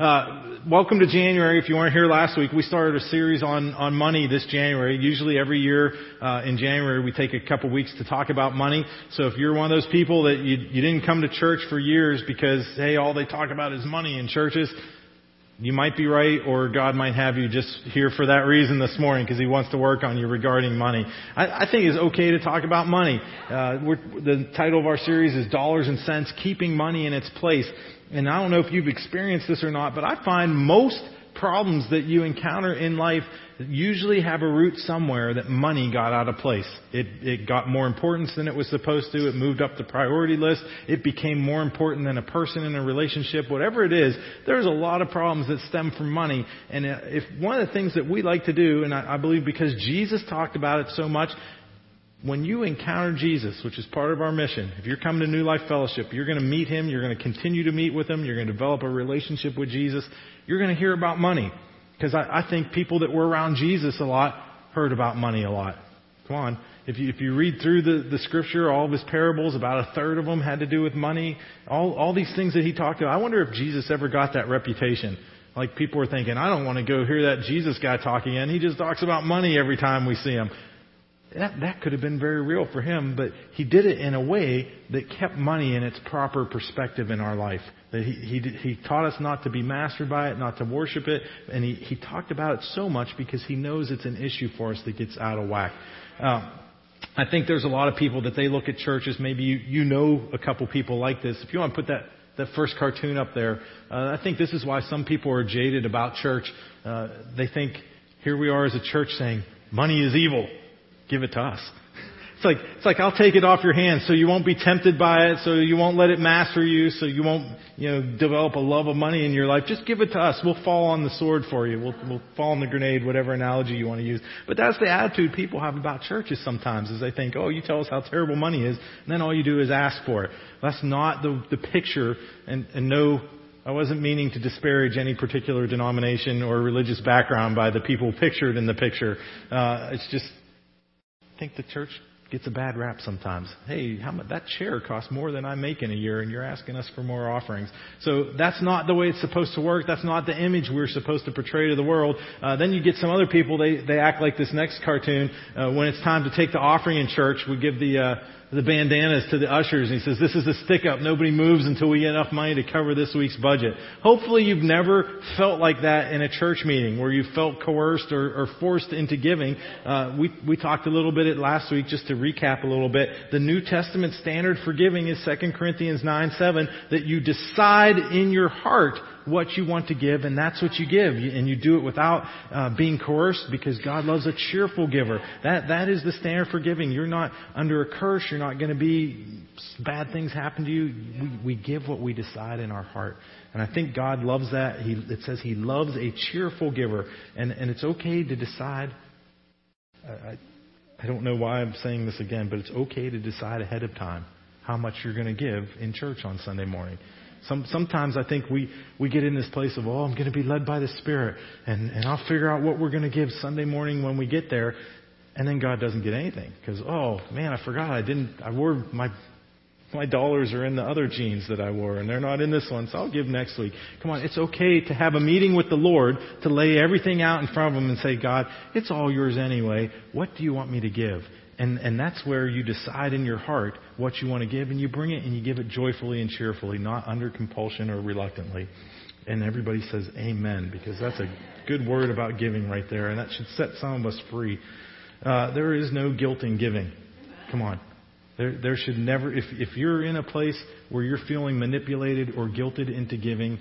Uh, welcome to January. If you weren't here last week, we started a series on, on money this January. Usually every year uh, in January we take a couple weeks to talk about money. So if you're one of those people that you, you didn't come to church for years because, hey, all they talk about is money in churches, you might be right, or God might have you just here for that reason this morning because He wants to work on you regarding money. I, I think it's okay to talk about money. Uh, the title of our series is Dollars and Cents, Keeping Money in Its Place. And I don't know if you've experienced this or not, but I find most problems that you encounter in life usually have a root somewhere that money got out of place. It, it got more importance than it was supposed to. It moved up the priority list. It became more important than a person in a relationship. Whatever it is, there's a lot of problems that stem from money. And if one of the things that we like to do, and I, I believe because Jesus talked about it so much, when you encounter Jesus, which is part of our mission, if you're coming to New Life Fellowship, you're going to meet Him, you're going to continue to meet with Him, you're going to develop a relationship with Jesus, you're going to hear about money. Because I, I think people that were around Jesus a lot heard about money a lot. Come on. If you, if you read through the, the scripture, all of his parables, about a third of them had to do with money. All, all these things that he talked about. I wonder if Jesus ever got that reputation. Like people were thinking, I don't want to go hear that Jesus guy talking and he just talks about money every time we see him. That, that could have been very real for him, but he did it in a way that kept money in its proper perspective in our life. That he, he, he taught us not to be mastered by it, not to worship it, and he, he talked about it so much because he knows it's an issue for us that gets out of whack. Uh, I think there's a lot of people that they look at churches, maybe you, you know a couple people like this. If you want to put that, that first cartoon up there, uh, I think this is why some people are jaded about church. Uh, they think, here we are as a church saying, money is evil give it to us. It's like, it's like I'll take it off your hands so you won't be tempted by it, so you won't let it master you, so you won't, you know, develop a love of money in your life. Just give it to us. We'll fall on the sword for you. We'll, we'll fall on the grenade, whatever analogy you want to use. But that's the attitude people have about churches sometimes is they think, oh, you tell us how terrible money is, and then all you do is ask for it. That's not the, the picture, and, and no I wasn't meaning to disparage any particular denomination or religious background by the people pictured in the picture. Uh, it's just think the church gets a bad rap sometimes. Hey, how much, that chair costs more than I make in a year, and you're asking us for more offerings. So that's not the way it's supposed to work. That's not the image we're supposed to portray to the world. Uh, then you get some other people. They they act like this next cartoon. Uh, when it's time to take the offering in church, we give the uh, the bandanas to the ushers and he says, this is a stick up. Nobody moves until we get enough money to cover this week's budget. Hopefully you've never felt like that in a church meeting where you felt coerced or, or forced into giving. Uh, we, we talked a little bit at last week just to recap a little bit. The New Testament standard for giving is 2 Corinthians 9, 7 that you decide in your heart what you want to give, and that's what you give. And you do it without uh, being coerced because God loves a cheerful giver. That, that is the standard for giving. You're not under a curse. You're not going to be, bad things happen to you. We, we give what we decide in our heart. And I think God loves that. He, it says He loves a cheerful giver. And, and it's okay to decide. I, I don't know why I'm saying this again, but it's okay to decide ahead of time how much you're going to give in church on Sunday morning. Some, sometimes I think we, we get in this place of, oh, I'm going to be led by the Spirit, and, and I'll figure out what we're going to give Sunday morning when we get there, and then God doesn't get anything because, oh man, I forgot I didn't, I wore my my dollars are in the other jeans that I wore, and they're not in this one, so I'll give next week. Come on, it's okay to have a meeting with the Lord, to lay everything out in front of Him and say, God, it's all yours anyway. What do you want me to give? And, and that's where you decide in your heart what you want to give, and you bring it and you give it joyfully and cheerfully, not under compulsion or reluctantly. And everybody says amen, because that's a good word about giving right there, and that should set some of us free. Uh, there is no guilt in giving. Come on. There, there should never, if, if you're in a place where you're feeling manipulated or guilted into giving,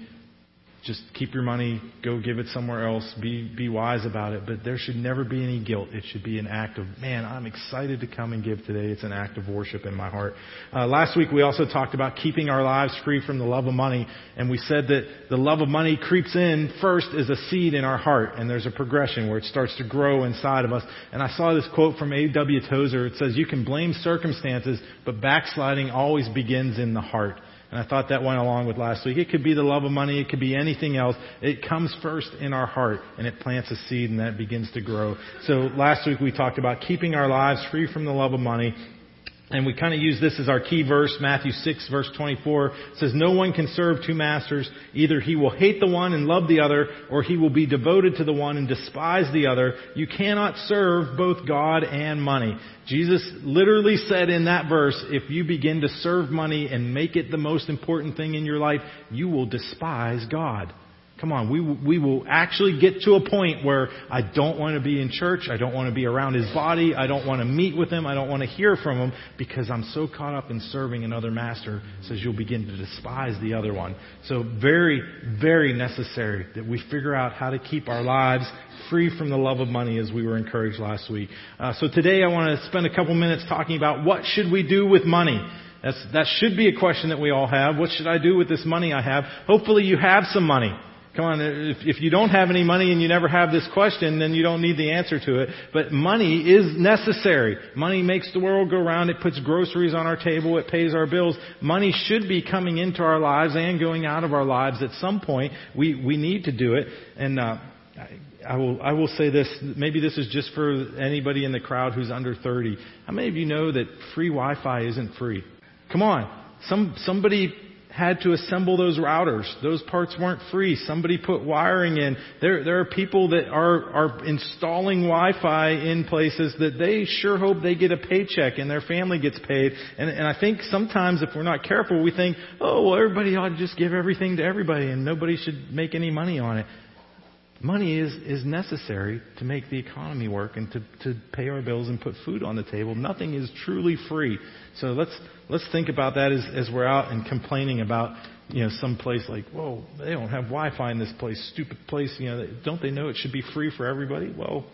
just keep your money, go give it somewhere else, be, be wise about it. But there should never be any guilt. It should be an act of, man, I'm excited to come and give today. It's an act of worship in my heart. Uh, last week we also talked about keeping our lives free from the love of money. And we said that the love of money creeps in first as a seed in our heart. And there's a progression where it starts to grow inside of us. And I saw this quote from A.W. Tozer. It says, you can blame circumstances, but backsliding always begins in the heart. And I thought that went along with last week. It could be the love of money. It could be anything else. It comes first in our heart and it plants a seed and that begins to grow. So last week we talked about keeping our lives free from the love of money. And we kind of use this as our key verse, Matthew 6 verse 24. It says, No one can serve two masters. Either he will hate the one and love the other, or he will be devoted to the one and despise the other. You cannot serve both God and money. Jesus literally said in that verse, if you begin to serve money and make it the most important thing in your life, you will despise God. Come on, we, we will actually get to a point where I don't want to be in church. I don't want to be around his body. I don't want to meet with him. I don't want to hear from him because I'm so caught up in serving another master. Says you'll begin to despise the other one. So very, very necessary that we figure out how to keep our lives free from the love of money as we were encouraged last week. Uh, so today I want to spend a couple minutes talking about what should we do with money. That's, that should be a question that we all have. What should I do with this money I have? Hopefully you have some money. Come on, if, if you don't have any money and you never have this question, then you don't need the answer to it. But money is necessary. Money makes the world go round. It puts groceries on our table. It pays our bills. Money should be coming into our lives and going out of our lives at some point. We, we need to do it. And, uh, I will, I will say this, maybe this is just for anybody in the crowd who's under 30. How many of you know that free Wi-Fi isn't free? Come on. Some, somebody had to assemble those routers. Those parts weren't free. Somebody put wiring in. There, there are people that are, are installing Wi-Fi in places that they sure hope they get a paycheck and their family gets paid. And, and I think sometimes if we're not careful, we think, oh, well, everybody ought to just give everything to everybody and nobody should make any money on it. Money is, is necessary to make the economy work and to, to pay our bills and put food on the table. Nothing is truly free. So let's, let's think about that as, as we're out and complaining about, you know, some place like, whoa, they don't have Wi-Fi in this place, stupid place. You know, don't they know it should be free for everybody? Well,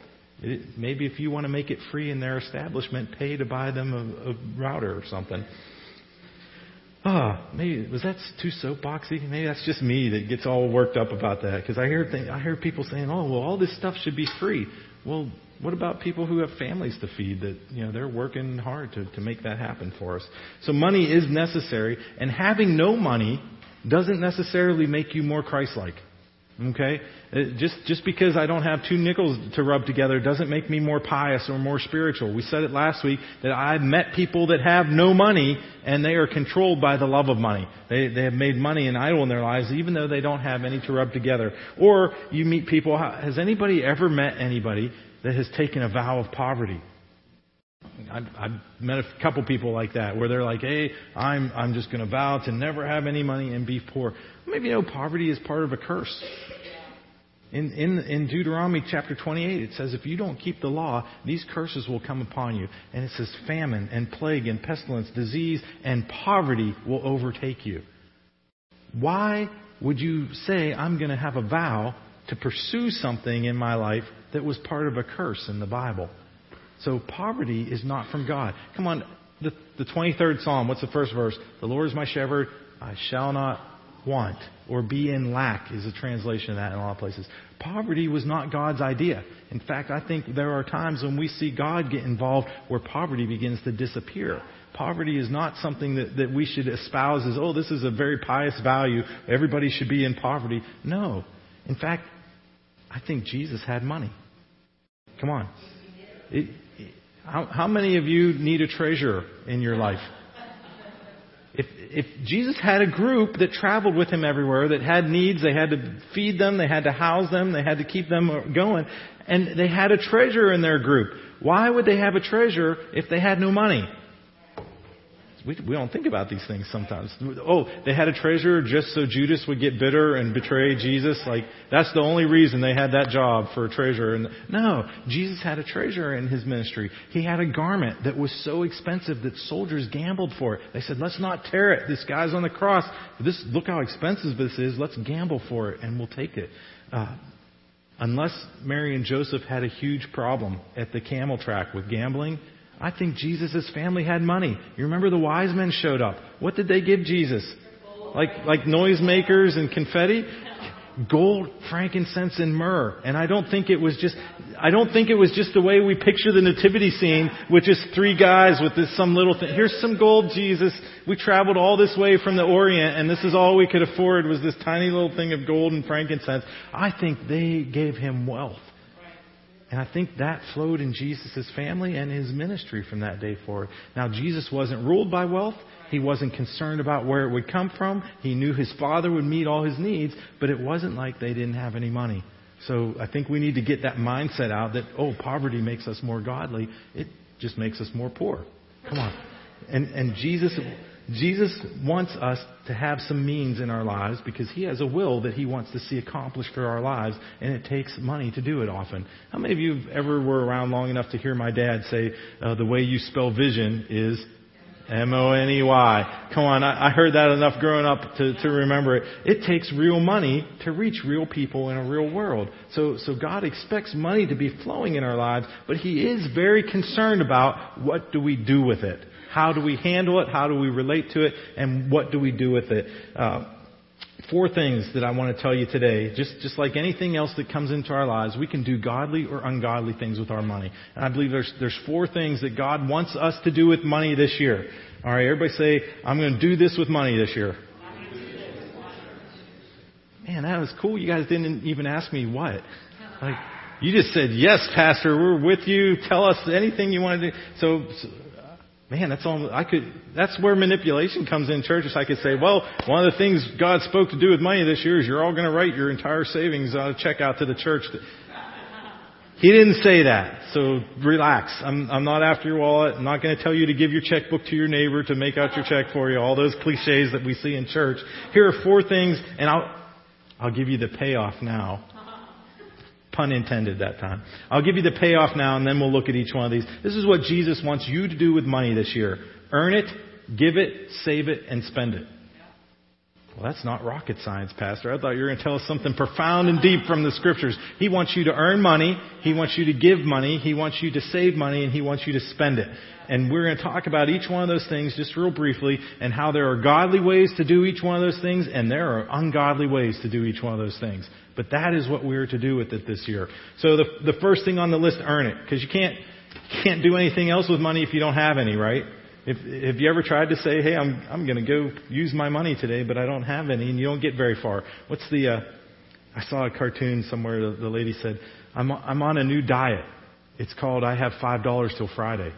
it, maybe if you want to make it free in their establishment, pay to buy them a, a router or something. Ah, oh, maybe was that too soapboxy? Maybe that's just me that gets all worked up about that because I hear th- I hear people saying, "Oh, well, all this stuff should be free." Well, what about people who have families to feed that you know they're working hard to to make that happen for us? So money is necessary, and having no money doesn't necessarily make you more Christ-like. Okay? Uh, just, just because I don't have two nickels to rub together doesn't make me more pious or more spiritual. We said it last week that I've met people that have no money and they are controlled by the love of money. They, they have made money an idol in their lives even though they don't have any to rub together. Or you meet people, has anybody ever met anybody that has taken a vow of poverty? I've, I've met a couple people like that where they're like, "Hey, I'm I'm just going to vow to never have any money and be poor." Maybe you know poverty is part of a curse. In, in, in Deuteronomy chapter 28, it says, if you don't keep the law, these curses will come upon you. And it says, famine and plague and pestilence, disease and poverty will overtake you. Why would you say, I'm going to have a vow to pursue something in my life that was part of a curse in the Bible? So poverty is not from God. Come on, the, the 23rd Psalm, what's the first verse? The Lord is my shepherd, I shall not want or be in lack is a translation of that in a lot of places. Poverty was not God's idea. In fact, I think there are times when we see God get involved where poverty begins to disappear. Poverty is not something that, that we should espouse as, oh, this is a very pious value. Everybody should be in poverty. No. In fact, I think Jesus had money. Come on. It, how, how many of you need a treasurer in your life? If, if Jesus had a group that traveled with him everywhere, that had needs, they had to feed them, they had to house them, they had to keep them going, and they had a treasure in their group. Why would they have a treasure if they had no money? We, we don't think about these things sometimes. Oh, they had a treasure just so Judas would get bitter and betray Jesus. Like, that's the only reason they had that job for a treasure. And no, Jesus had a treasure in his ministry. He had a garment that was so expensive that soldiers gambled for it. They said, let's not tear it. This guy's on the cross. This, look how expensive this is. Let's gamble for it and we'll take it. Uh, unless Mary and Joseph had a huge problem at the camel track with gambling, I think Jesus' family had money. You remember the wise men showed up. What did they give Jesus? Like, like noisemakers and confetti? Gold, frankincense, and myrrh. And I don't think it was just, I don't think it was just the way we picture the nativity scene with just three guys with this some little thing. Here's some gold, Jesus. We traveled all this way from the Orient and this is all we could afford was this tiny little thing of gold and frankincense. I think they gave him wealth. And I think that flowed in Jesus' family and his ministry from that day forward. Now, Jesus wasn't ruled by wealth. He wasn't concerned about where it would come from. He knew his father would meet all his needs, but it wasn't like they didn't have any money. So I think we need to get that mindset out that, oh, poverty makes us more godly. It just makes us more poor. Come on. And, and Jesus, Jesus wants us to have some means in our lives because He has a will that He wants to see accomplished for our lives, and it takes money to do it often. How many of you ever were around long enough to hear my dad say, uh, the way you spell vision is M-O-N-E-Y. Come on, I, I heard that enough growing up to, to remember it. It takes real money to reach real people in a real world. So, so God expects money to be flowing in our lives, but He is very concerned about what do we do with it. How do we handle it? How do we relate to it? And what do we do with it? Uh, four things that I want to tell you today. Just, just like anything else that comes into our lives, we can do godly or ungodly things with our money. And I believe there's, there's four things that God wants us to do with money this year. All right, everybody say, I'm going to do this with money this year. Man, that was cool. You guys didn't even ask me what. Like, you just said, yes, Pastor, we're with you. Tell us anything you want to do. So, so Man, that's all I could. That's where manipulation comes in churches. I could say, well, one of the things God spoke to do with money this year is you're all going to write your entire savings on a check out to the church. He didn't say that, so relax. I'm, I'm not after your wallet. I'm not going to tell you to give your checkbook to your neighbor to make out your check for you. All those cliches that we see in church. Here are four things, and I'll I'll give you the payoff now. Pun intended that time. I'll give you the payoff now and then we'll look at each one of these. This is what Jesus wants you to do with money this year. Earn it, give it, save it, and spend it. Well, that's not rocket science, Pastor. I thought you were going to tell us something profound and deep from the scriptures. He wants you to earn money. He wants you to give money. He wants you to save money and he wants you to spend it. And we're going to talk about each one of those things just real briefly and how there are godly ways to do each one of those things and there are ungodly ways to do each one of those things. But that is what we're to do with it this year. So the, the first thing on the list, earn it. Because you can't, can't do anything else with money if you don't have any, right? If, have you ever tried to say, hey, I'm, I'm going to go use my money today, but I don't have any, and you don't get very far? What's the, uh, I saw a cartoon somewhere, the, the lady said, I'm, I'm on a new diet. It's called I have $5 till Friday.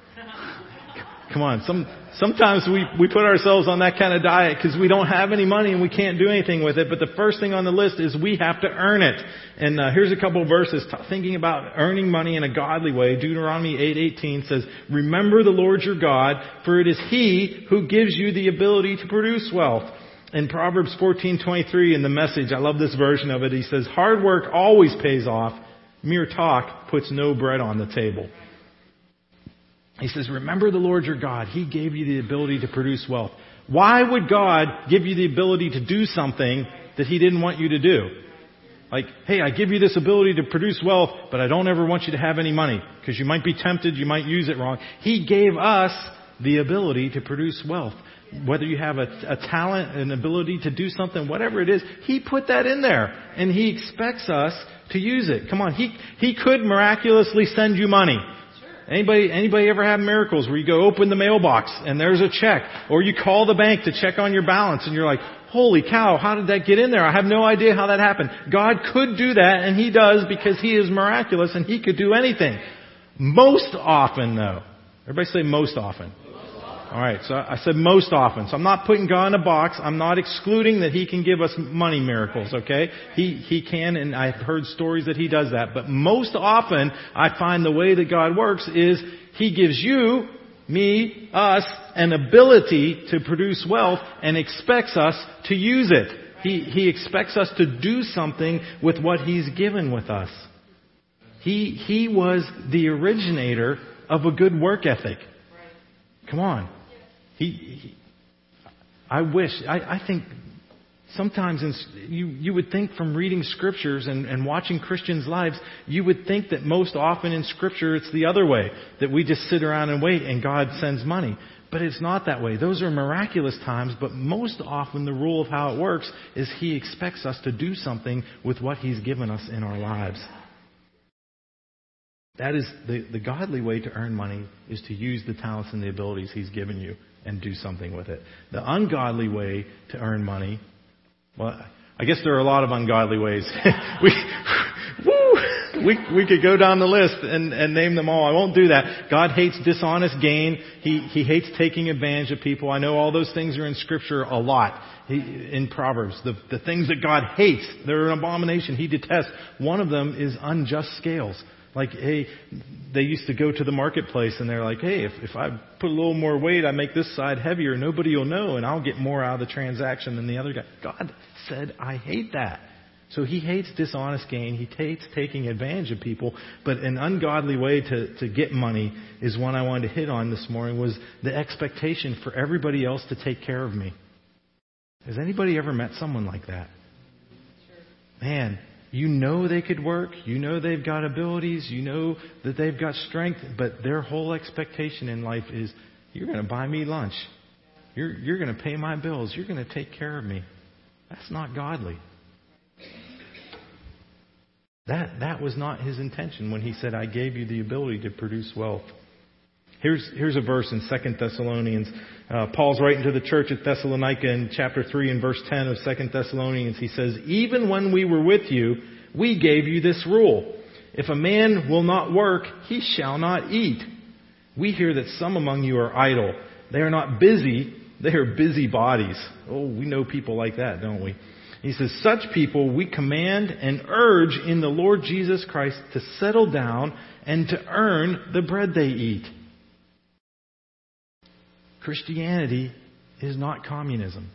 Come on, some, sometimes we, we put ourselves on that kind of diet because we don't have any money and we can't do anything with it. But the first thing on the list is we have to earn it. And uh, here's a couple of verses t- thinking about earning money in a godly way. Deuteronomy 8:18 says, "Remember the Lord your God, for it is He who gives you the ability to produce wealth." In Proverbs 14:23 in the message, I love this version of it. He says, "Hard work always pays off. Mere talk puts no bread on the table." He says, remember the Lord your God. He gave you the ability to produce wealth. Why would God give you the ability to do something that He didn't want you to do? Like, hey, I give you this ability to produce wealth, but I don't ever want you to have any money because you might be tempted, you might use it wrong. He gave us the ability to produce wealth. Whether you have a, a talent, an ability to do something, whatever it is, He put that in there and He expects us to use it. Come on, He, He could miraculously send you money. Anybody, anybody ever have miracles where you go open the mailbox and there's a check, or you call the bank to check on your balance and you're like, holy cow, how did that get in there? I have no idea how that happened. God could do that and He does because He is miraculous and He could do anything. Most often though, everybody say most often. All right, so I said most often. So I'm not putting God in a box. I'm not excluding that He can give us money miracles, okay? He, He can, and I've heard stories that He does that. But most often, I find the way that God works is He gives you, me, us, an ability to produce wealth and expects us to use it. He, he expects us to do something with what He's given with us. He, he was the originator of a good work ethic. Come on. He, he I wish, I, I think sometimes in, you, you would think from reading scriptures and, and watching Christians' lives, you would think that most often in scripture it's the other way, that we just sit around and wait and God sends money. But it's not that way. Those are miraculous times, but most often the rule of how it works is He expects us to do something with what He's given us in our lives. That is the, the godly way to earn money is to use the talents and the abilities He's given you and do something with it. The ungodly way to earn money, well, I guess there are a lot of ungodly ways. we, woo, we, we could go down the list and, and name them all. I won't do that. God hates dishonest gain. He, he hates taking advantage of people. I know all those things are in scripture a lot. He, in Proverbs, the, the things that God hates, they're an abomination. He detests. One of them is unjust scales. Like, hey, they used to go to the marketplace and they're like, hey, if, if I put a little more weight, I make this side heavier, nobody will know and I'll get more out of the transaction than the other guy. God said, I hate that. So he hates dishonest gain. He hates taking advantage of people. But an ungodly way to, to get money is one I wanted to hit on this morning was the expectation for everybody else to take care of me. Has anybody ever met someone like that? Man, you know they could work. You know they've got abilities. You know that they've got strength. But their whole expectation in life is, you're going to buy me lunch. You're, you're going to pay my bills. You're going to take care of me. That's not godly. That, that was not his intention when he said, I gave you the ability to produce wealth. Here's, here's a verse in 2 Thessalonians. Uh, Paul's writing to the church at Thessalonica in chapter 3 and verse 10 of 2 Thessalonians. He says, Even when we were with you, we gave you this rule. If a man will not work, he shall not eat. We hear that some among you are idle. They are not busy, they are busy bodies. Oh, we know people like that, don't we? He says, such people we command and urge in the Lord Jesus Christ to settle down and to earn the bread they eat. Christianity is not communism.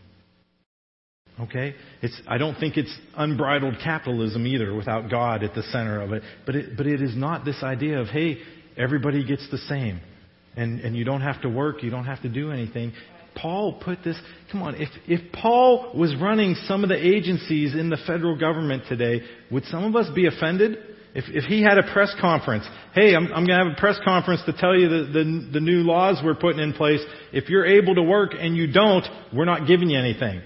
Okay? It's, I don't think it's unbridled capitalism either without God at the center of it. But it, but it is not this idea of, hey, everybody gets the same. And, and you don't have to work, you don't have to do anything. Paul put this, come on, if, if Paul was running some of the agencies in the federal government today, would some of us be offended? If, if he had a press conference, hey, I'm, I'm going to have a press conference to tell you the, the, the new laws we're putting in place. If you're able to work and you don't, we're not giving you anything.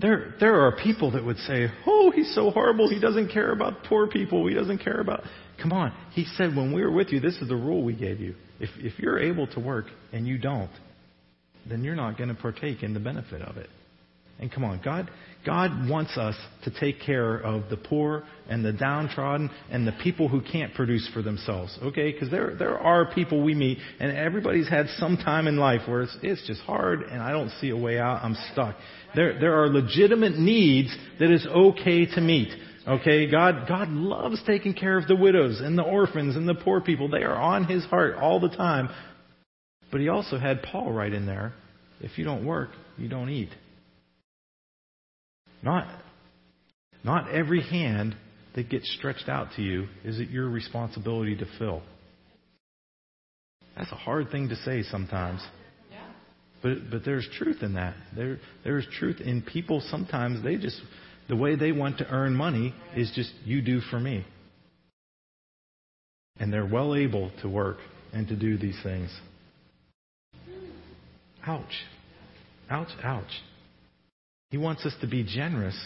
There, there are people that would say, oh, he's so horrible. He doesn't care about poor people. He doesn't care about. Come on. He said, when we were with you, this is the rule we gave you. If, if you're able to work and you don't, then you're not going to partake in the benefit of it. And come on, God, God wants us to take care of the poor and the downtrodden and the people who can't produce for themselves. Okay? Because there, there are people we meet and everybody's had some time in life where it's, it's just hard and I don't see a way out. I'm stuck. There, there are legitimate needs that is okay to meet. Okay, God, God loves taking care of the widows and the orphans and the poor people. They are on His heart all the time. But he also had Paul right in there. If you don't work, you don't eat. Not, not every hand that gets stretched out to you is it your responsibility to fill. That's a hard thing to say sometimes. But, but there's truth in that. There, there's truth in people sometimes they just, the way they want to earn money is just, you do for me. And they're well able to work and to do these things. Ouch. Ouch, ouch. He wants us to be generous,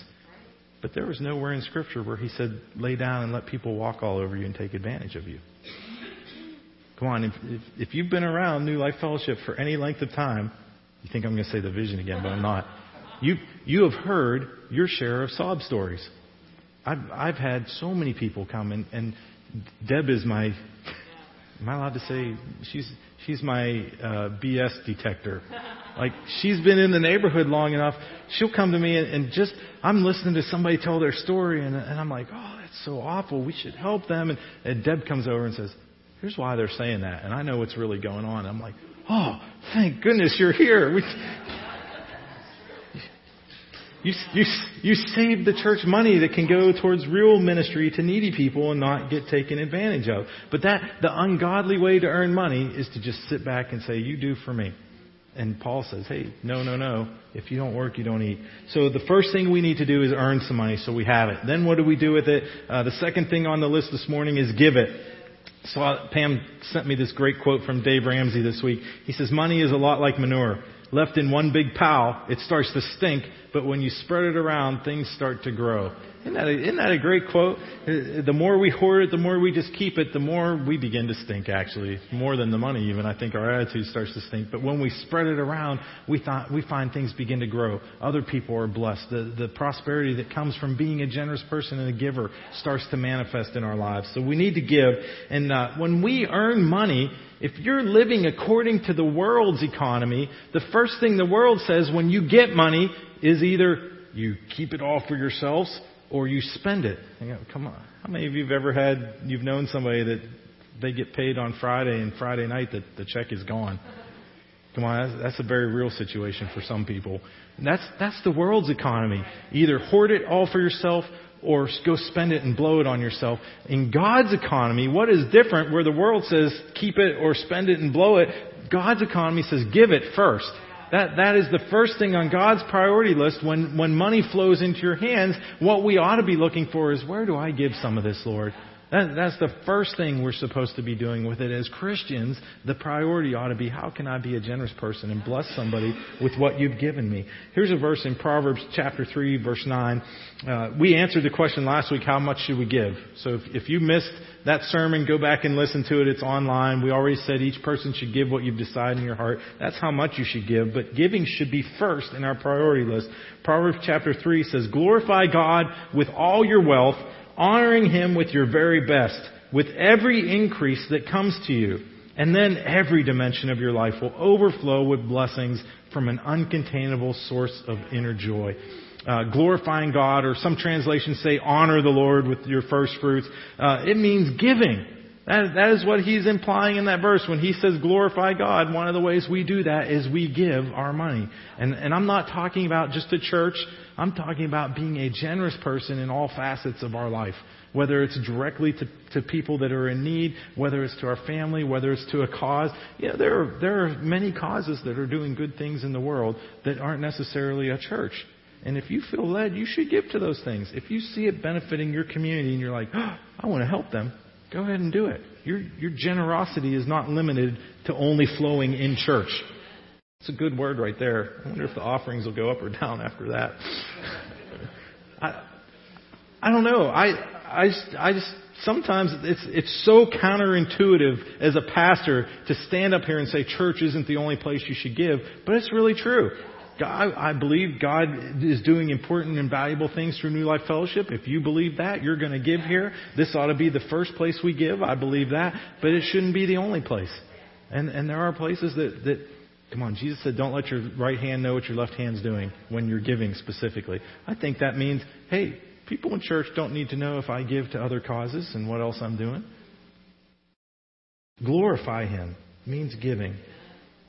but there was nowhere in Scripture where he said, lay down and let people walk all over you and take advantage of you. Come on, if, if, if you've been around New Life Fellowship for any length of time, you think I'm going to say the vision again, but I'm not. You, you have heard your share of sob stories. I've, I've had so many people come, and, and Deb is my, am I allowed to say, she's, she's my uh, BS detector. Like she's been in the neighborhood long enough. She'll come to me and, and just I'm listening to somebody tell their story, and, and I'm like, oh, that's so awful. We should help them. And, and Deb comes over and says, here's why they're saying that, and I know what's really going on. I'm like, oh, thank goodness you're here. We, you, you, you save the church money that can go towards real ministry to needy people and not get taken advantage of. But that, the ungodly way to earn money is to just sit back and say, you do for me. And Paul says, hey, no, no, no. If you don't work, you don't eat. So the first thing we need to do is earn some money so we have it. Then what do we do with it? Uh, the second thing on the list this morning is give it. So uh, Pam sent me this great quote from Dave Ramsey this week. He says, money is a lot like manure. Left in one big pile, it starts to stink, but when you spread it around, things start to grow. Isn't that, a, isn't that a great quote? Uh, the more we hoard it, the more we just keep it, the more we begin to stink, actually. More than the money, even. I think our attitude starts to stink. But when we spread it around, we, we find things begin to grow. Other people are blessed. The, the prosperity that comes from being a generous person and a giver starts to manifest in our lives. So we need to give. And uh, when we earn money, if you're living according to the world's economy, the first thing the world says when you get money is either you keep it all for yourselves or you spend it. Go, come on. How many of you have ever had, you've known somebody that they get paid on Friday and Friday night that the check is gone? Come on, that's, a very real situation for some people. And that's, that's the world's economy. Either hoard it all for yourself or go spend it and blow it on yourself. In God's economy, what is different where the world says keep it or spend it and blow it, God's economy says give it first. That, that is the first thing on God's priority list when, when money flows into your hands. What we ought to be looking for is where do I give some of this, Lord? That, that's the first thing we're supposed to be doing with it. As Christians, the priority ought to be how can I be a generous person and bless somebody with what you've given me? Here's a verse in Proverbs chapter 3, verse 9. Uh, we answered the question last week, how much should we give? So if, if you missed that sermon, go back and listen to it. It's online. We already said each person should give what you've decided in your heart. That's how much you should give. But giving should be first in our priority list. Proverbs chapter 3 says, Glorify God with all your wealth honoring Him with your very best, with every increase that comes to you. And then every dimension of your life will overflow with blessings from an uncontainable source of inner joy. Uh, glorifying God, or some translations say honor the Lord with your first fruits. Uh, it means giving. That, that is what he's implying in that verse. When he says glorify God, one of the ways we do that is we give our money. And, and I'm not talking about just the church. I'm talking about being a generous person in all facets of our life. Whether it's directly to, to people that are in need, whether it's to our family, whether it's to a cause. You know, there are, there are many causes that are doing good things in the world that aren't necessarily a church. And if you feel led, you should give to those things. If you see it benefiting your community and you're like, oh, I want to help them, go ahead and do it. Your, your generosity is not limited to only flowing in church. It's a good word right there. I wonder if the offerings will go up or down after that. I, I don't know. I, I, I just, sometimes it's, it's so counterintuitive as a pastor to stand up here and say church isn't the only place you should give, but it's really true. God, I believe God is doing important and valuable things through New Life Fellowship. If you believe that, you're going to give here. This ought to be the first place we give. I believe that. But it shouldn't be the only place. And, and there are places that, that, come on, Jesus said, don't let your right hand know what your left hand's doing when you're giving specifically. I think that means, hey, people in church don't need to know if I give to other causes and what else I'm doing. Glorify Him means giving.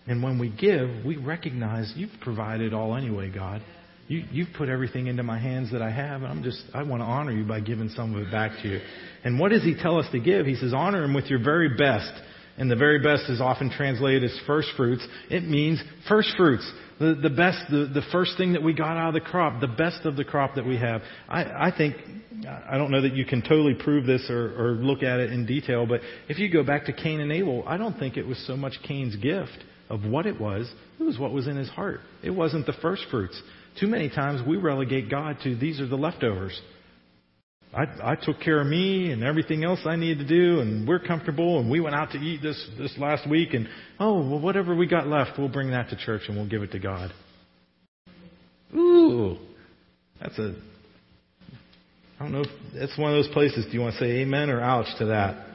And when we give, we recognize you've provided all anyway, God. You, you've put everything into my hands that I have. And I'm just, I want to honor you by giving some of it back to you. And what does he tell us to give? He says, honor him with your very best. And the very best is often translated as first fruits. It means first fruits. The, the best, the, the first thing that we got out of the crop, the best of the crop that we have. I, I think, I don't know that you can totally prove this or, or look at it in detail, but if you go back to Cain and Abel, I don't think it was so much Cain's gift of what it was, it was what was in his heart. It wasn't the first fruits. Too many times we relegate God to these are the leftovers. I, I took care of me and everything else I needed to do, and we're comfortable, and we went out to eat this this last week, and oh, well, whatever we got left, we'll bring that to church and we'll give it to God. Ooh, that's a. I don't know if that's one of those places. Do you want to say amen or ouch to that?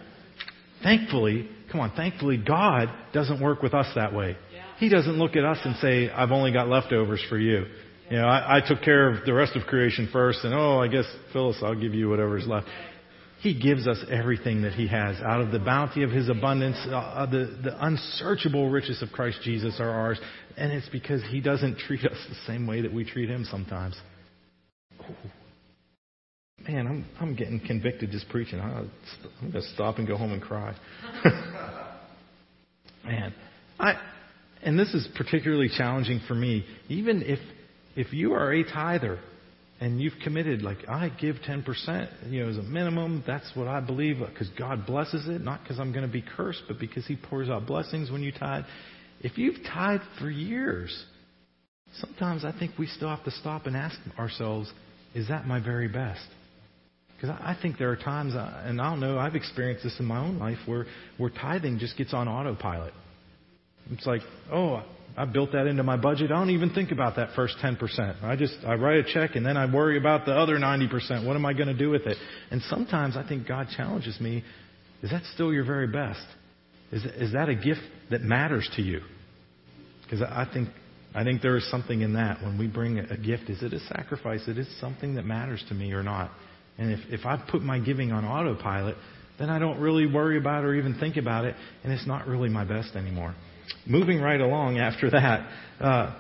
Thankfully, Come on, thankfully God doesn't work with us that way. He doesn't look at us and say, I've only got leftovers for you. You know, I, I took care of the rest of creation first and oh, I guess Phyllis, I'll give you whatever's left. He gives us everything that He has out of the bounty of His abundance. Uh, uh the, the unsearchable riches of Christ Jesus are ours. And it's because He doesn't treat us the same way that we treat Him sometimes. Ooh. Man, I'm, I'm getting convicted just preaching. I'm going to stop and go home and cry. Man, I, and this is particularly challenging for me. Even if, if you are a tither and you've committed, like, I give 10%, you know, as a minimum, that's what I believe, uh, because God blesses it, not because I'm going to be cursed, but because He pours out blessings when you tithe. If you've tithed for years, sometimes I think we still have to stop and ask ourselves, is that my very best? Because I think there are times, uh, and I don't know, I've experienced this in my own life, where, where tithing just gets on autopilot. It's like, oh, I built that into my budget. I don't even think about that first 10%. I just, I write a check and then I worry about the other 90%. What am I going to do with it? And sometimes I think God challenges me, is that still your very best? Is, is that a gift that matters to you? Because I think, I think there is something in that. When we bring a gift, is it a sacrifice? It is something that matters to me or not? And if, if I put my giving on autopilot, then I don't really worry about or even think about it, and it's not really my best anymore. Moving right along after that, uh,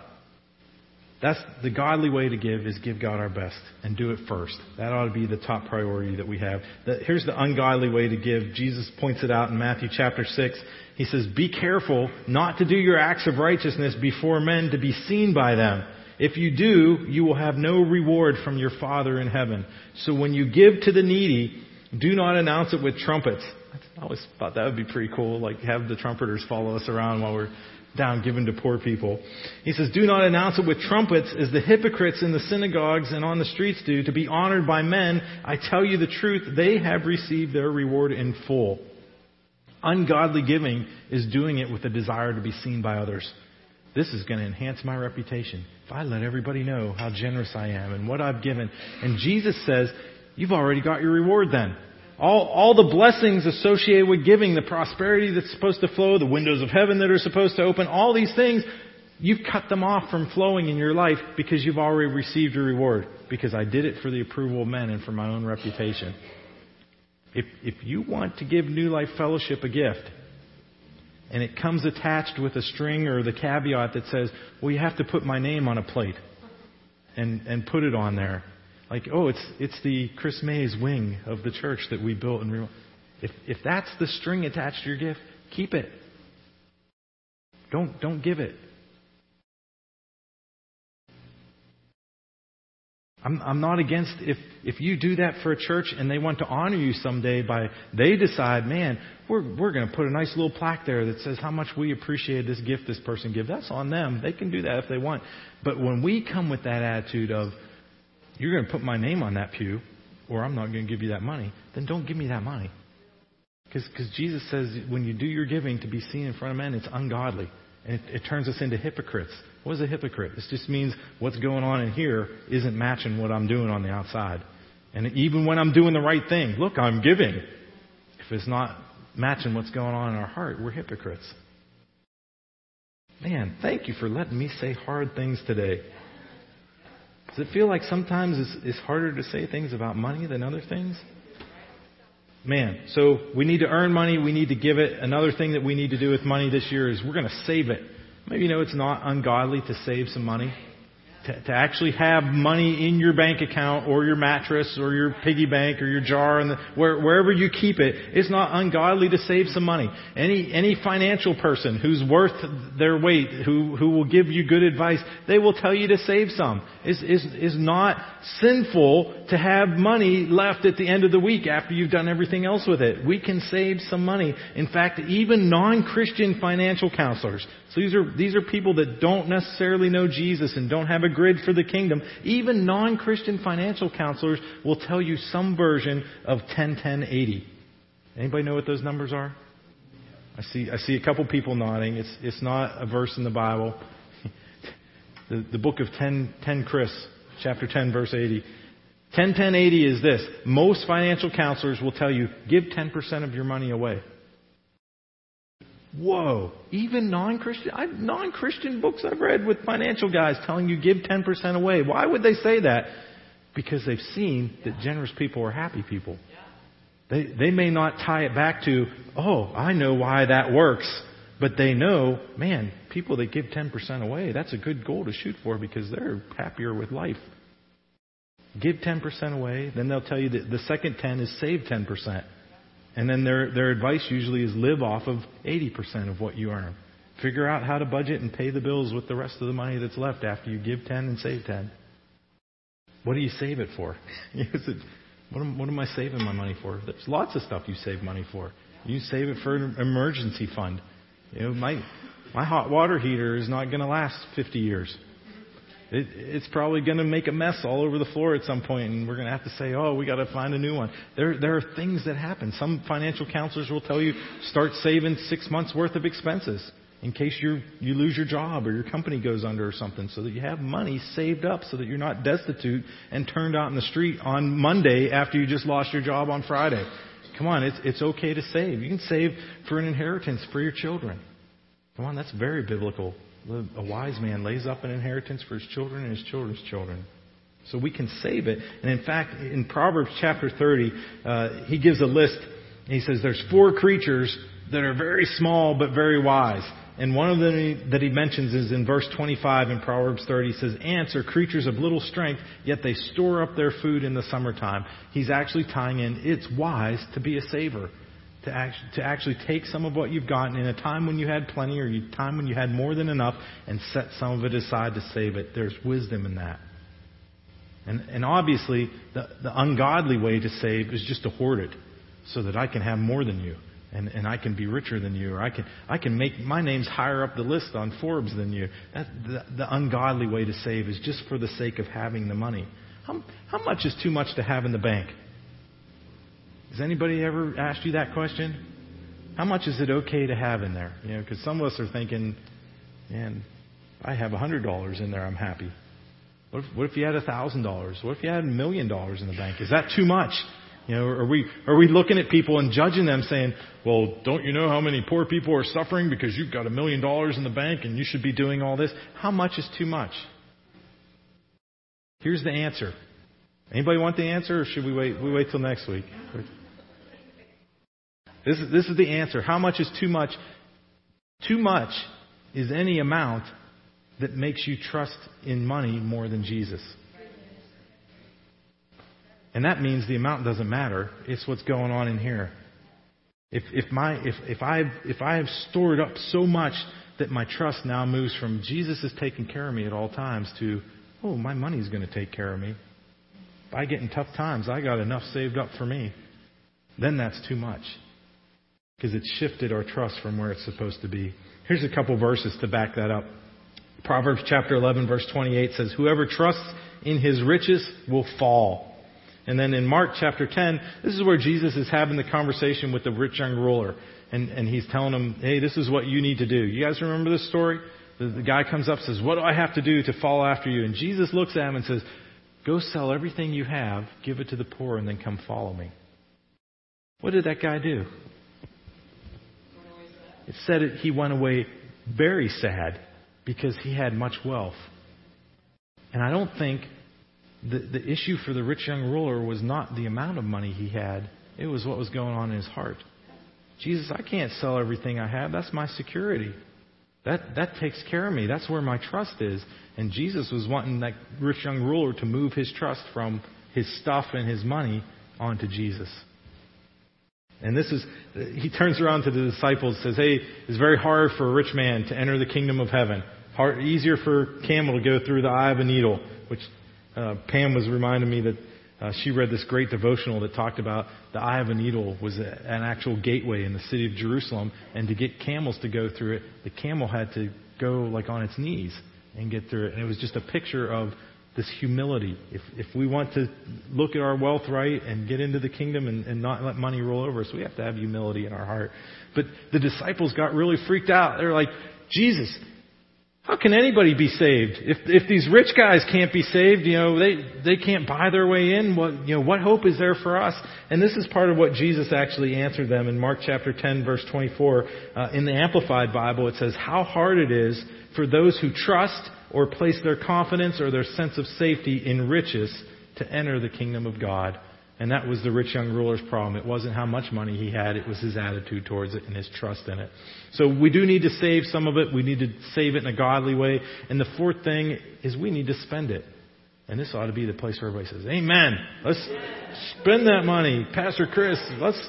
that's the godly way to give is give God our best and do it first. That ought to be the top priority that we have. The, here's the ungodly way to give. Jesus points it out in Matthew chapter 6. He says, Be careful not to do your acts of righteousness before men to be seen by them. If you do, you will have no reward from your Father in heaven. So when you give to the needy, do not announce it with trumpets I always thought that would be pretty cool, like have the trumpeters follow us around while we're down giving to poor people. He says, Do not announce it with trumpets as the hypocrites in the synagogues and on the streets do to be honored by men. I tell you the truth, they have received their reward in full. Ungodly giving is doing it with a desire to be seen by others. This is going to enhance my reputation. If I let everybody know how generous I am and what I've given. And Jesus says, You've already got your reward then. All, all the blessings associated with giving, the prosperity that's supposed to flow, the windows of heaven that are supposed to open, all these things, you've cut them off from flowing in your life because you've already received your reward. Because I did it for the approval of men and for my own reputation. If, if you want to give New Life Fellowship a gift, and it comes attached with a string or the caveat that says, well, you have to put my name on a plate and, and put it on there like, oh, it's, it's the Chris Mays wing of the church that we built and if, if that's the string attached to your gift, keep it. Don't, don't give it. I'm, I'm not against if, if you do that for a church and they want to honor you someday by, they decide, man, we're, we're going to put a nice little plaque there that says how much we appreciate this gift this person gives. That's on them. They can do that if they want. But when we come with that attitude of, you're going to put my name on that pew, or I'm not going to give you that money, then don't give me that money. Because Jesus says when you do your giving to be seen in front of men, it's ungodly. And it, it turns us into hypocrites. What is a hypocrite? This just means what's going on in here isn't matching what I'm doing on the outside. And even when I'm doing the right thing, look, I'm giving. If it's not matching what's going on in our heart, we're hypocrites. Man, thank you for letting me say hard things today. Does it feel like sometimes it's, it's harder to say things about money than other things? Man, so we need to earn money, we need to give it. Another thing that we need to do with money this year is we're going to save it. Maybe you know it's not ungodly to save some money to, to actually have money in your bank account or your mattress or your piggy bank or your jar and where, wherever you keep it, it's not ungodly to save some money. Any any financial person who's worth their weight, who who will give you good advice, they will tell you to save some. Is is is not sinful to have money left at the end of the week after you've done everything else with it. We can save some money. In fact, even non-Christian financial counselors so these are, these are people that don't necessarily know Jesus and don't have a grid for the kingdom. Even non-Christian financial counselors will tell you some version of 10, 10, 80. Anybody know what those numbers are? I see, I see a couple people nodding. It's, it's not a verse in the Bible. the, the book of 10, 10 Chris, chapter 10, verse 80. 10, 10, 80 is this. Most financial counselors will tell you, give 10% of your money away. Whoa, even non-Christian, I, non-Christian books I've read with financial guys telling you give 10% away. Why would they say that? Because they've seen that generous people are happy people. They, they may not tie it back to, oh, I know why that works. But they know, man, people that give 10% away, that's a good goal to shoot for because they're happier with life. Give 10% away, then they'll tell you that the second 10 is save 10%. And then their, their advice usually is live off of 80% of what you earn. Figure out how to budget and pay the bills with the rest of the money that's left after you give 10 and save 10. What do you save it for? what, am, what am I saving my money for? There's lots of stuff you save money for. You save it for an emergency fund. You know, my, my hot water heater is not going to last 50 years. It, it's probably going to make a mess all over the floor at some point, and we're going to have to say, "Oh, we got to find a new one." There, there are things that happen. Some financial counselors will tell you start saving six months worth of expenses in case you you lose your job or your company goes under or something, so that you have money saved up, so that you're not destitute and turned out in the street on Monday after you just lost your job on Friday. Come on, it's it's okay to save. You can save for an inheritance for your children. Come on, that's very biblical. A wise man lays up an inheritance for his children and his children's children. So we can save it. And in fact, in Proverbs chapter 30, uh, he gives a list. He says there's four creatures that are very small but very wise. And one of them that he mentions is in verse 25 in Proverbs 30. He says, Ants are creatures of little strength, yet they store up their food in the summertime. He's actually tying in, it's wise to be a saver. To actually, to actually take some of what you've gotten in a time when you had plenty or a time when you had more than enough and set some of it aside to save it. There's wisdom in that. And, and obviously, the, the ungodly way to save is just to hoard it so that I can have more than you and, and I can be richer than you, or I can, I can make my name's higher up the list on Forbes than you. That, the, the ungodly way to save is just for the sake of having the money. How, how much is too much to have in the bank? Has anybody ever asked you that question? How much is it okay to have in there? You know, because some of us are thinking, man, I have a hundred dollars in there, I'm happy. What if, what if you had a thousand dollars? What if you had a million dollars in the bank? Is that too much? You know, are we, are we looking at people and judging them saying, well, don't you know how many poor people are suffering because you've got a million dollars in the bank and you should be doing all this? How much is too much? Here's the answer. Anybody want the answer or should we wait, we wait till next week? This is, this is the answer. How much is too much? Too much is any amount that makes you trust in money more than Jesus. And that means the amount doesn't matter. It's what's going on in here. If, if, my, if, if, I've, if I have stored up so much that my trust now moves from Jesus is taking care of me at all times to, oh, my money's going to take care of me. If I get in tough times, I got enough saved up for me. Then that's too much. Because it's shifted our trust from where it's supposed to be. Here's a couple verses to back that up. Proverbs chapter 11 verse 28 says, Whoever trusts in his riches will fall and then in Mark chapter 10, this is where Jesus is having the conversation with the rich young ruler. And, and he's telling him, hey, this is what you need to do. You guys remember this story? The, the guy comes up says, what do I have to do to follow after you? And Jesus looks at him and says, go sell everything you have, give it to the poor, and then come follow me. What did that guy do? It said it, he went away very sad because he had much wealth. And I don't think the, the issue for the rich young ruler was not the amount of money he had, it was what was going on in his heart. Jesus, I can't sell everything I have. That's my security. That, that takes care of me. That's where my trust is. And Jesus was wanting that rich young ruler to move his trust from his stuff and his money onto Jesus. And this is, he turns around to the disciples and says, Hey, it's very hard for a rich man to enter the kingdom of heaven. Hard, easier for a camel to go through the eye of a needle, which uh, Pam was reminding me that uh, she read this great devotional that talked about the eye of a needle was a, an actual gateway in the city of Jerusalem, and to get camels to go through it, the camel had to go like on its knees and get through it. And it was just a picture of this humility. If if we want to look at our wealth right and get into the kingdom and, and not let money roll over us, we have to have humility in our heart. But the disciples got really freaked out. They're like, Jesus, how can anybody be saved? If, if these rich guys can't be saved, you know, they, they can't buy their way in, what, you know, what hope is there for us? And this is part of what Jesus actually answered them in Mark chapter 10 verse 24. Uh, in the Amplified Bible, it says, how hard it is for those who trust or place their confidence or their sense of safety in riches to enter the kingdom of God. And that was the rich young ruler's problem. It wasn't how much money he had, it was his attitude towards it and his trust in it. So we do need to save some of it. We need to save it in a godly way. And the fourth thing is we need to spend it. And this ought to be the place where everybody says, Amen. Let's spend that money. Pastor Chris, let's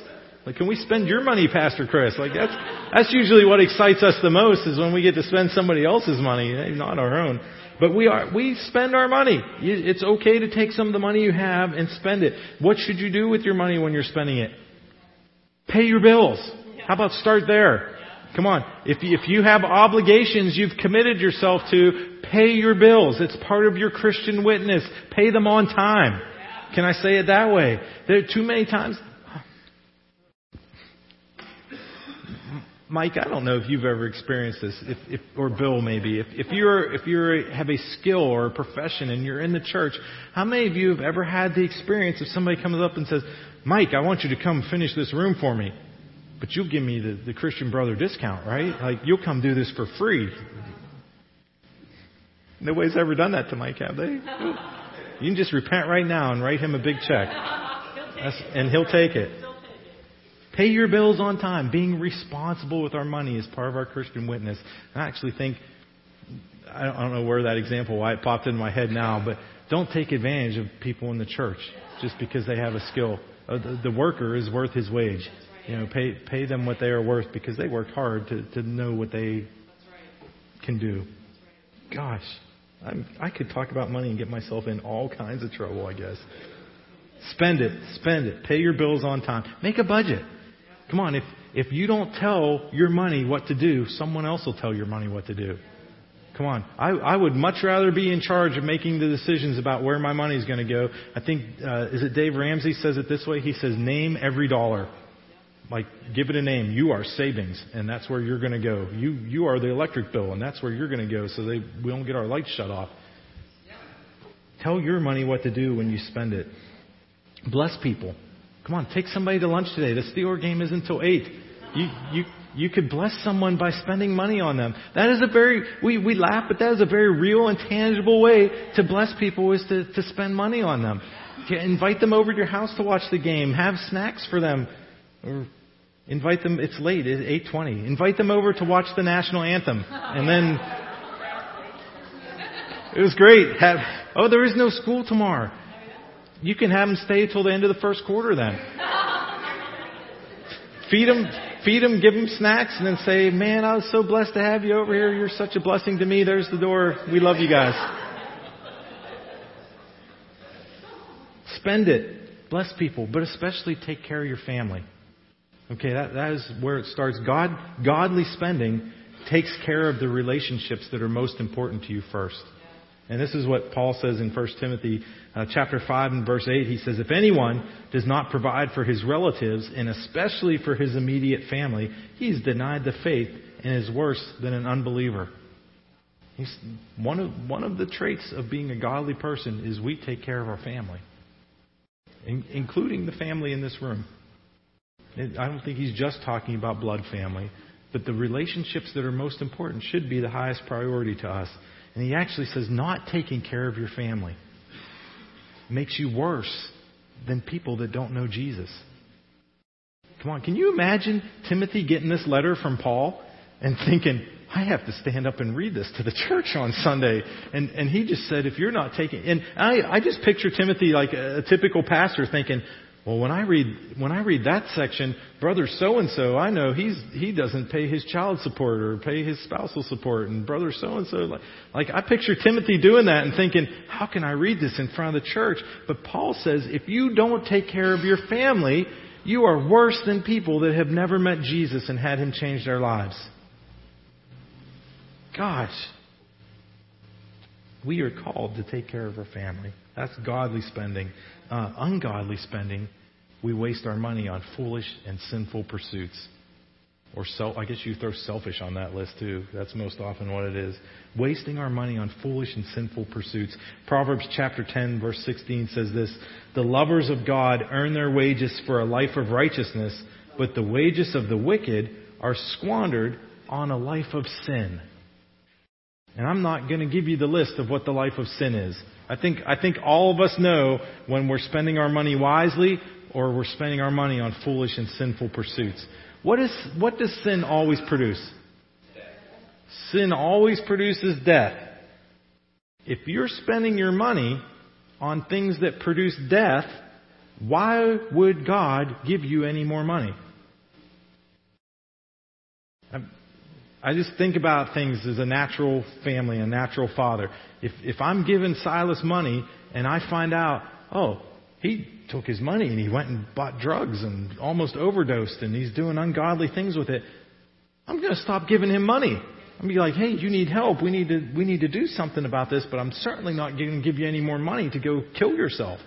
like, can we spend your money, Pastor Chris? Like, that's, that's usually what excites us the most is when we get to spend somebody else's money, eh, not our own. But we are, we spend our money. It's okay to take some of the money you have and spend it. What should you do with your money when you're spending it? Pay your bills. How about start there? Come on. If, if you have obligations you've committed yourself to, pay your bills. It's part of your Christian witness. Pay them on time. Can I say it that way? There too many times. Mike, I don't know if you've ever experienced this, if, if, or Bill maybe. If, if you're if you have a skill or a profession and you're in the church, how many of you have ever had the experience if somebody comes up and says, "Mike, I want you to come finish this room for me," but you'll give me the, the Christian brother discount, right? Like you'll come do this for free. Nobody's ever done that to Mike, have they? You can just repent right now and write him a big check, That's, and he'll take it. Pay your bills on time. Being responsible with our money is part of our Christian witness. I actually think, I don't know where that example, why it popped in my head now, but don't take advantage of people in the church just because they have a skill. Uh, the worker is worth his wage. You know, pay pay them what they are worth because they worked hard to to know what they can do. Gosh, I'm, I could talk about money and get myself in all kinds of trouble. I guess. Spend it, spend it. Pay your bills on time. Make a budget. Come on, if, if you don't tell your money what to do, someone else will tell your money what to do. Come on. I, I would much rather be in charge of making the decisions about where my money is going to go. I think, uh, is it Dave Ramsey says it this way? He says, name every dollar. Like, give it a name. You are savings, and that's where you're going to go. You, you are the electric bill, and that's where you're going to go so they, we don't get our lights shut off. Tell your money what to do when you spend it. Bless people. Come on, take somebody to lunch today. The Steeler game isn't until 8. You, you, you could bless someone by spending money on them. That is a very, we, we laugh, but that is a very real and tangible way to bless people is to, to spend money on them. To invite them over to your house to watch the game. Have snacks for them. Or invite them, it's late, it's 8.20. Invite them over to watch the national anthem. And then, it was great. Have, oh, there is no school tomorrow. You can have them stay till the end of the first quarter then. feed them, feed them, give them snacks, and then say, man, I was so blessed to have you over here. You're such a blessing to me. There's the door. We love you guys. Spend it. Bless people, but especially take care of your family. Okay, that, that is where it starts. God, godly spending takes care of the relationships that are most important to you first. And this is what Paul says in 1 Timothy uh, chapter 5 and verse 8. He says, If anyone does not provide for his relatives, and especially for his immediate family, he's denied the faith and is worse than an unbeliever. He's, one, of, one of the traits of being a godly person is we take care of our family, in, including the family in this room. I don't think he's just talking about blood family, but the relationships that are most important should be the highest priority to us. And he actually says, not taking care of your family makes you worse than people that don't know Jesus. Come on, can you imagine Timothy getting this letter from Paul and thinking, I have to stand up and read this to the church on Sunday. And, and he just said, if you're not taking, and I, I just picture Timothy like a, a typical pastor thinking, well, when I read when I read that section, brother so and so, I know he's he doesn't pay his child support or pay his spousal support, and brother so and so, like, like I picture Timothy doing that and thinking, how can I read this in front of the church? But Paul says, if you don't take care of your family, you are worse than people that have never met Jesus and had him change their lives. Gosh, we are called to take care of our family. That's godly spending uh, ungodly spending, we waste our money on foolish and sinful pursuits. Or self, I guess you throw selfish on that list too. That's most often what it is. Wasting our money on foolish and sinful pursuits. Proverbs chapter 10 verse 16 says this, The lovers of God earn their wages for a life of righteousness, but the wages of the wicked are squandered on a life of sin. And I'm not going to give you the list of what the life of sin is. I think, I think all of us know when we're spending our money wisely or we're spending our money on foolish and sinful pursuits. What, is, what does sin always produce? Sin always produces death. If you're spending your money on things that produce death, why would God give you any more money? I just think about things as a natural family, a natural father. If, if I'm giving Silas money and I find out, oh, he took his money and he went and bought drugs and almost overdosed and he's doing ungodly things with it, I'm going to stop giving him money. I'm going to be like, hey, you need help. We need to we need to do something about this, but I'm certainly not going to give you any more money to go kill yourself.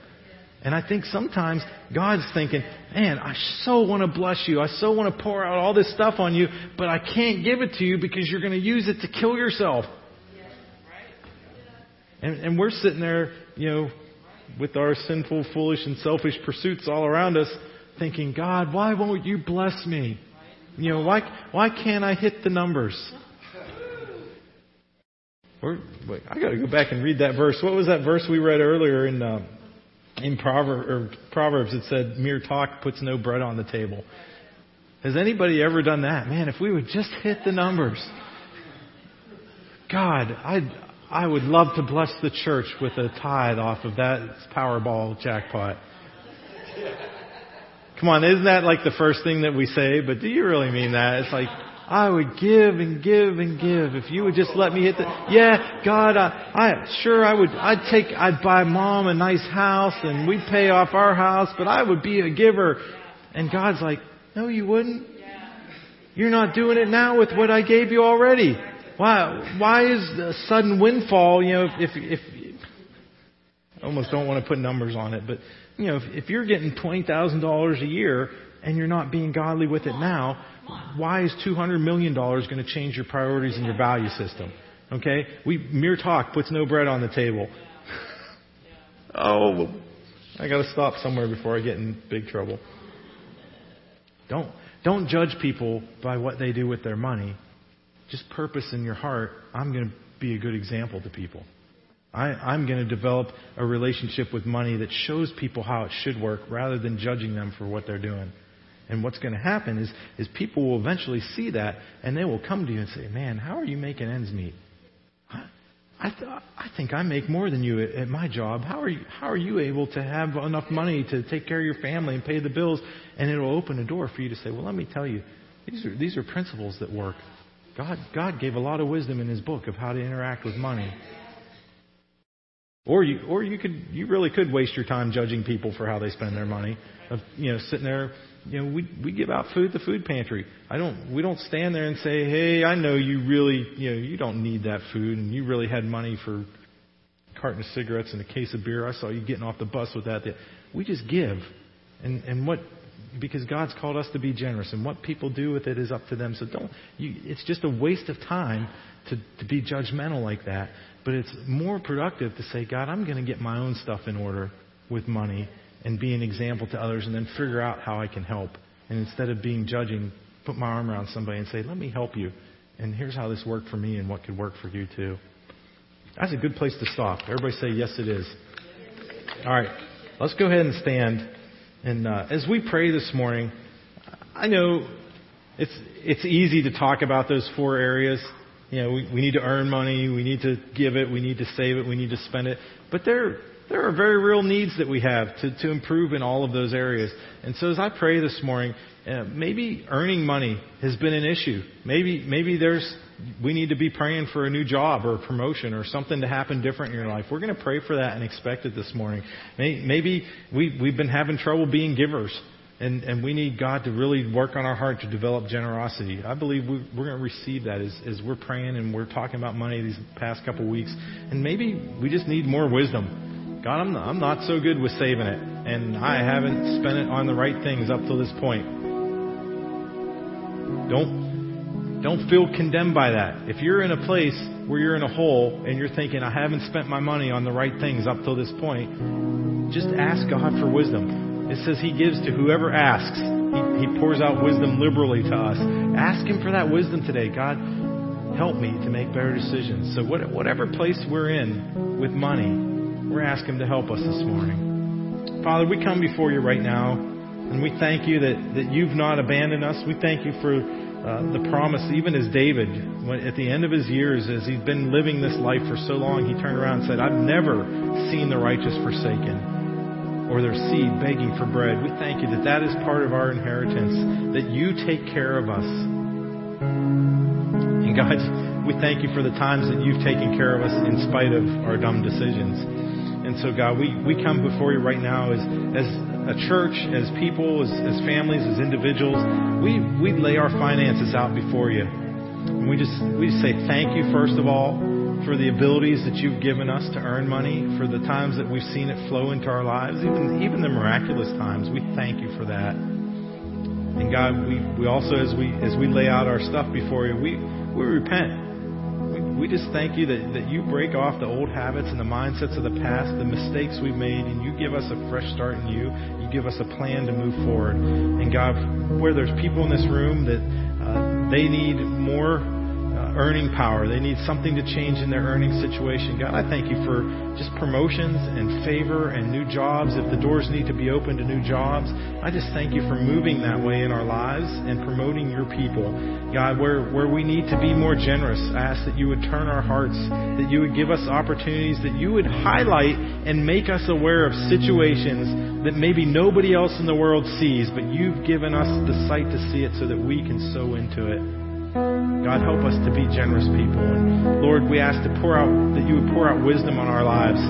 And I think sometimes God's thinking, man, I so want to bless you. I so want to pour out all this stuff on you, but I can't give it to you because you're going to use it to kill yourself. And, and we're sitting there, you know, with our sinful, foolish, and selfish pursuits all around us, thinking, God, why won't you bless me? You know, why, why can't I hit the numbers? Or, wait, I got to go back and read that verse. What was that verse we read earlier in uh, in Proverbs? It said, "Mere talk puts no bread on the table." Has anybody ever done that? Man, if we would just hit the numbers. God, I I would love to bless the church with a tithe off of that Powerball jackpot. Come on, isn't that like the first thing that we say? But do you really mean that? It's like, I would give and give and give if you would just let me hit the, yeah, God, I, I, sure I would, I'd take, I'd buy mom a nice house and we'd pay off our house, but I would be a giver. And God's like, no, you wouldn't. You're not doing it now with what I gave you already. Why, why is a sudden windfall, you know, if, if, I almost don't want to put numbers on it, but, you know, if, if you're getting $20,000 a year and you're not being godly with it now, why is $200 million going to change your priorities and your value system? Okay? We, mere talk puts no bread on the table. oh, I gotta stop somewhere before I get in big trouble. Don't, don't judge people by what they do with their money. Just purpose in your heart, I'm going to be a good example to people. I, I'm going to develop a relationship with money that shows people how it should work rather than judging them for what they're doing. And what's going to happen is, is people will eventually see that and they will come to you and say, Man, how are you making ends meet? I, I, th- I think I make more than you at, at my job. How are, you, how are you able to have enough money to take care of your family and pay the bills? And it will open a door for you to say, Well, let me tell you, these are, these are principles that work. God, God gave a lot of wisdom in His book of how to interact with money. Or you, or you could, you really could waste your time judging people for how they spend their money. Of, you know, sitting there you know, we we give out food at the food pantry. I don't we don't stand there and say, "Hey, I know you really, you know, you don't need that food and you really had money for a carton of cigarettes and a case of beer. I saw you getting off the bus with that." We just give. And and what because God's called us to be generous and what people do with it is up to them. So don't you it's just a waste of time to to be judgmental like that. But it's more productive to say, "God, I'm going to get my own stuff in order with money." And be an example to others and then figure out how I can help. And instead of being judging, put my arm around somebody and say, let me help you. And here's how this worked for me and what could work for you too. That's a good place to stop. Everybody say, yes, it is. All right. Let's go ahead and stand. And uh, as we pray this morning, I know it's, it's easy to talk about those four areas. You know, we, we need to earn money, we need to give it, we need to save it, we need to spend it. But there, there are very real needs that we have to, to improve in all of those areas. And so as I pray this morning, uh, maybe earning money has been an issue. Maybe, maybe there's, we need to be praying for a new job or a promotion or something to happen different in your life. We're going to pray for that and expect it this morning. Maybe we, we've been having trouble being givers. And, and we need God to really work on our heart to develop generosity. I believe we, we're going to receive that as, as we're praying and we're talking about money these past couple weeks. And maybe we just need more wisdom. God, I'm not, I'm not so good with saving it, and I haven't spent it on the right things up till this point. Don't, don't feel condemned by that. If you're in a place where you're in a hole and you're thinking, I haven't spent my money on the right things up till this point, just ask God for wisdom. It says He gives to whoever asks. He, he pours out wisdom liberally to us. Ask Him for that wisdom today. God, help me to make better decisions. So, whatever place we're in with money, we're asking Him to help us this morning. Father, we come before you right now, and we thank you that, that you've not abandoned us. We thank you for uh, the promise, even as David, when, at the end of his years, as he'd been living this life for so long, he turned around and said, I've never seen the righteous forsaken or their seed begging for bread. We thank you that that is part of our inheritance, that you take care of us. And God, we thank you for the times that you've taken care of us in spite of our dumb decisions. And so, God, we, we come before you right now as, as a church, as people, as, as families, as individuals. We, we lay our finances out before you. And we just we just say thank you first of all for the abilities that you've given us to earn money, for the times that we've seen it flow into our lives, even even the miraculous times. We thank you for that. And God, we, we also as we as we lay out our stuff before you, we we repent. We, just thank you that, that you break off the old habits and the mindsets of the past, the mistakes we've made, and you give us a fresh start in you. You give us a plan to move forward. And God, where there's people in this room that uh, they need more earning power. They need something to change in their earning situation. God, I thank you for just promotions and favor and new jobs. If the doors need to be open to new jobs, I just thank you for moving that way in our lives and promoting your people. God, where, where we need to be more generous, I ask that you would turn our hearts, that you would give us opportunities, that you would highlight and make us aware of situations that maybe nobody else in the world sees, but you've given us the sight to see it so that we can sow into it. God, help us to be generous people. And Lord, we ask to pour out, that you would pour out wisdom on our lives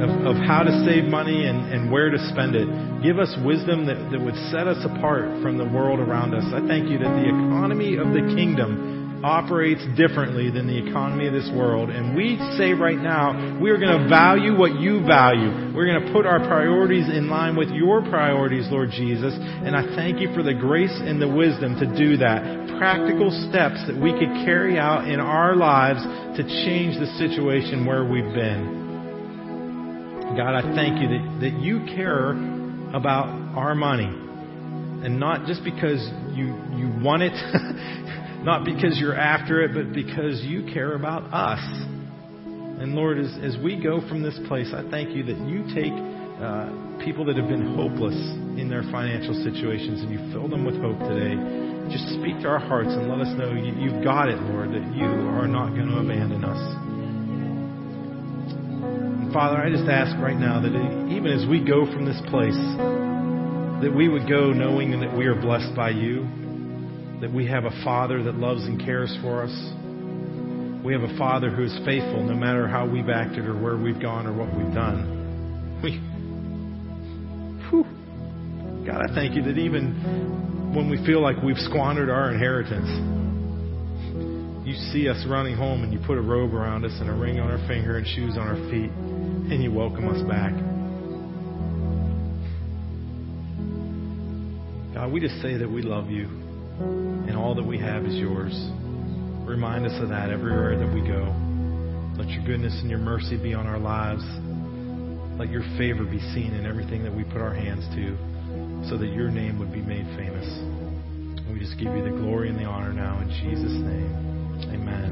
of, of how to save money and, and where to spend it. Give us wisdom that, that would set us apart from the world around us. I thank you that the economy of the kingdom operates differently than the economy of this world. And we say right now, we are going to value what you value. We're going to put our priorities in line with your priorities, Lord Jesus. And I thank you for the grace and the wisdom to do that. Practical steps that we could carry out in our lives to change the situation where we've been. God, I thank you that, that you care about our money. And not just because you, you want it, not because you're after it, but because you care about us. And Lord, as, as we go from this place, I thank you that you take uh, people that have been hopeless in their financial situations and you fill them with hope today. Just speak to our hearts and let us know you, you've got it, Lord, that you are not going to abandon us. And Father, I just ask right now that even as we go from this place, that we would go knowing that we are blessed by you that we have a Father that loves and cares for us. We have a Father who is faithful no matter how we've acted or where we've gone or what we've done. We, whew, God, I thank you that even when we feel like we've squandered our inheritance, you see us running home and you put a robe around us and a ring on our finger and shoes on our feet and you welcome us back. God, we just say that we love you and all that we have is yours. Remind us of that everywhere that we go. Let your goodness and your mercy be on our lives. Let your favor be seen in everything that we put our hands to so that your name would be made famous. We just give you the glory and the honor now in Jesus' name. Amen.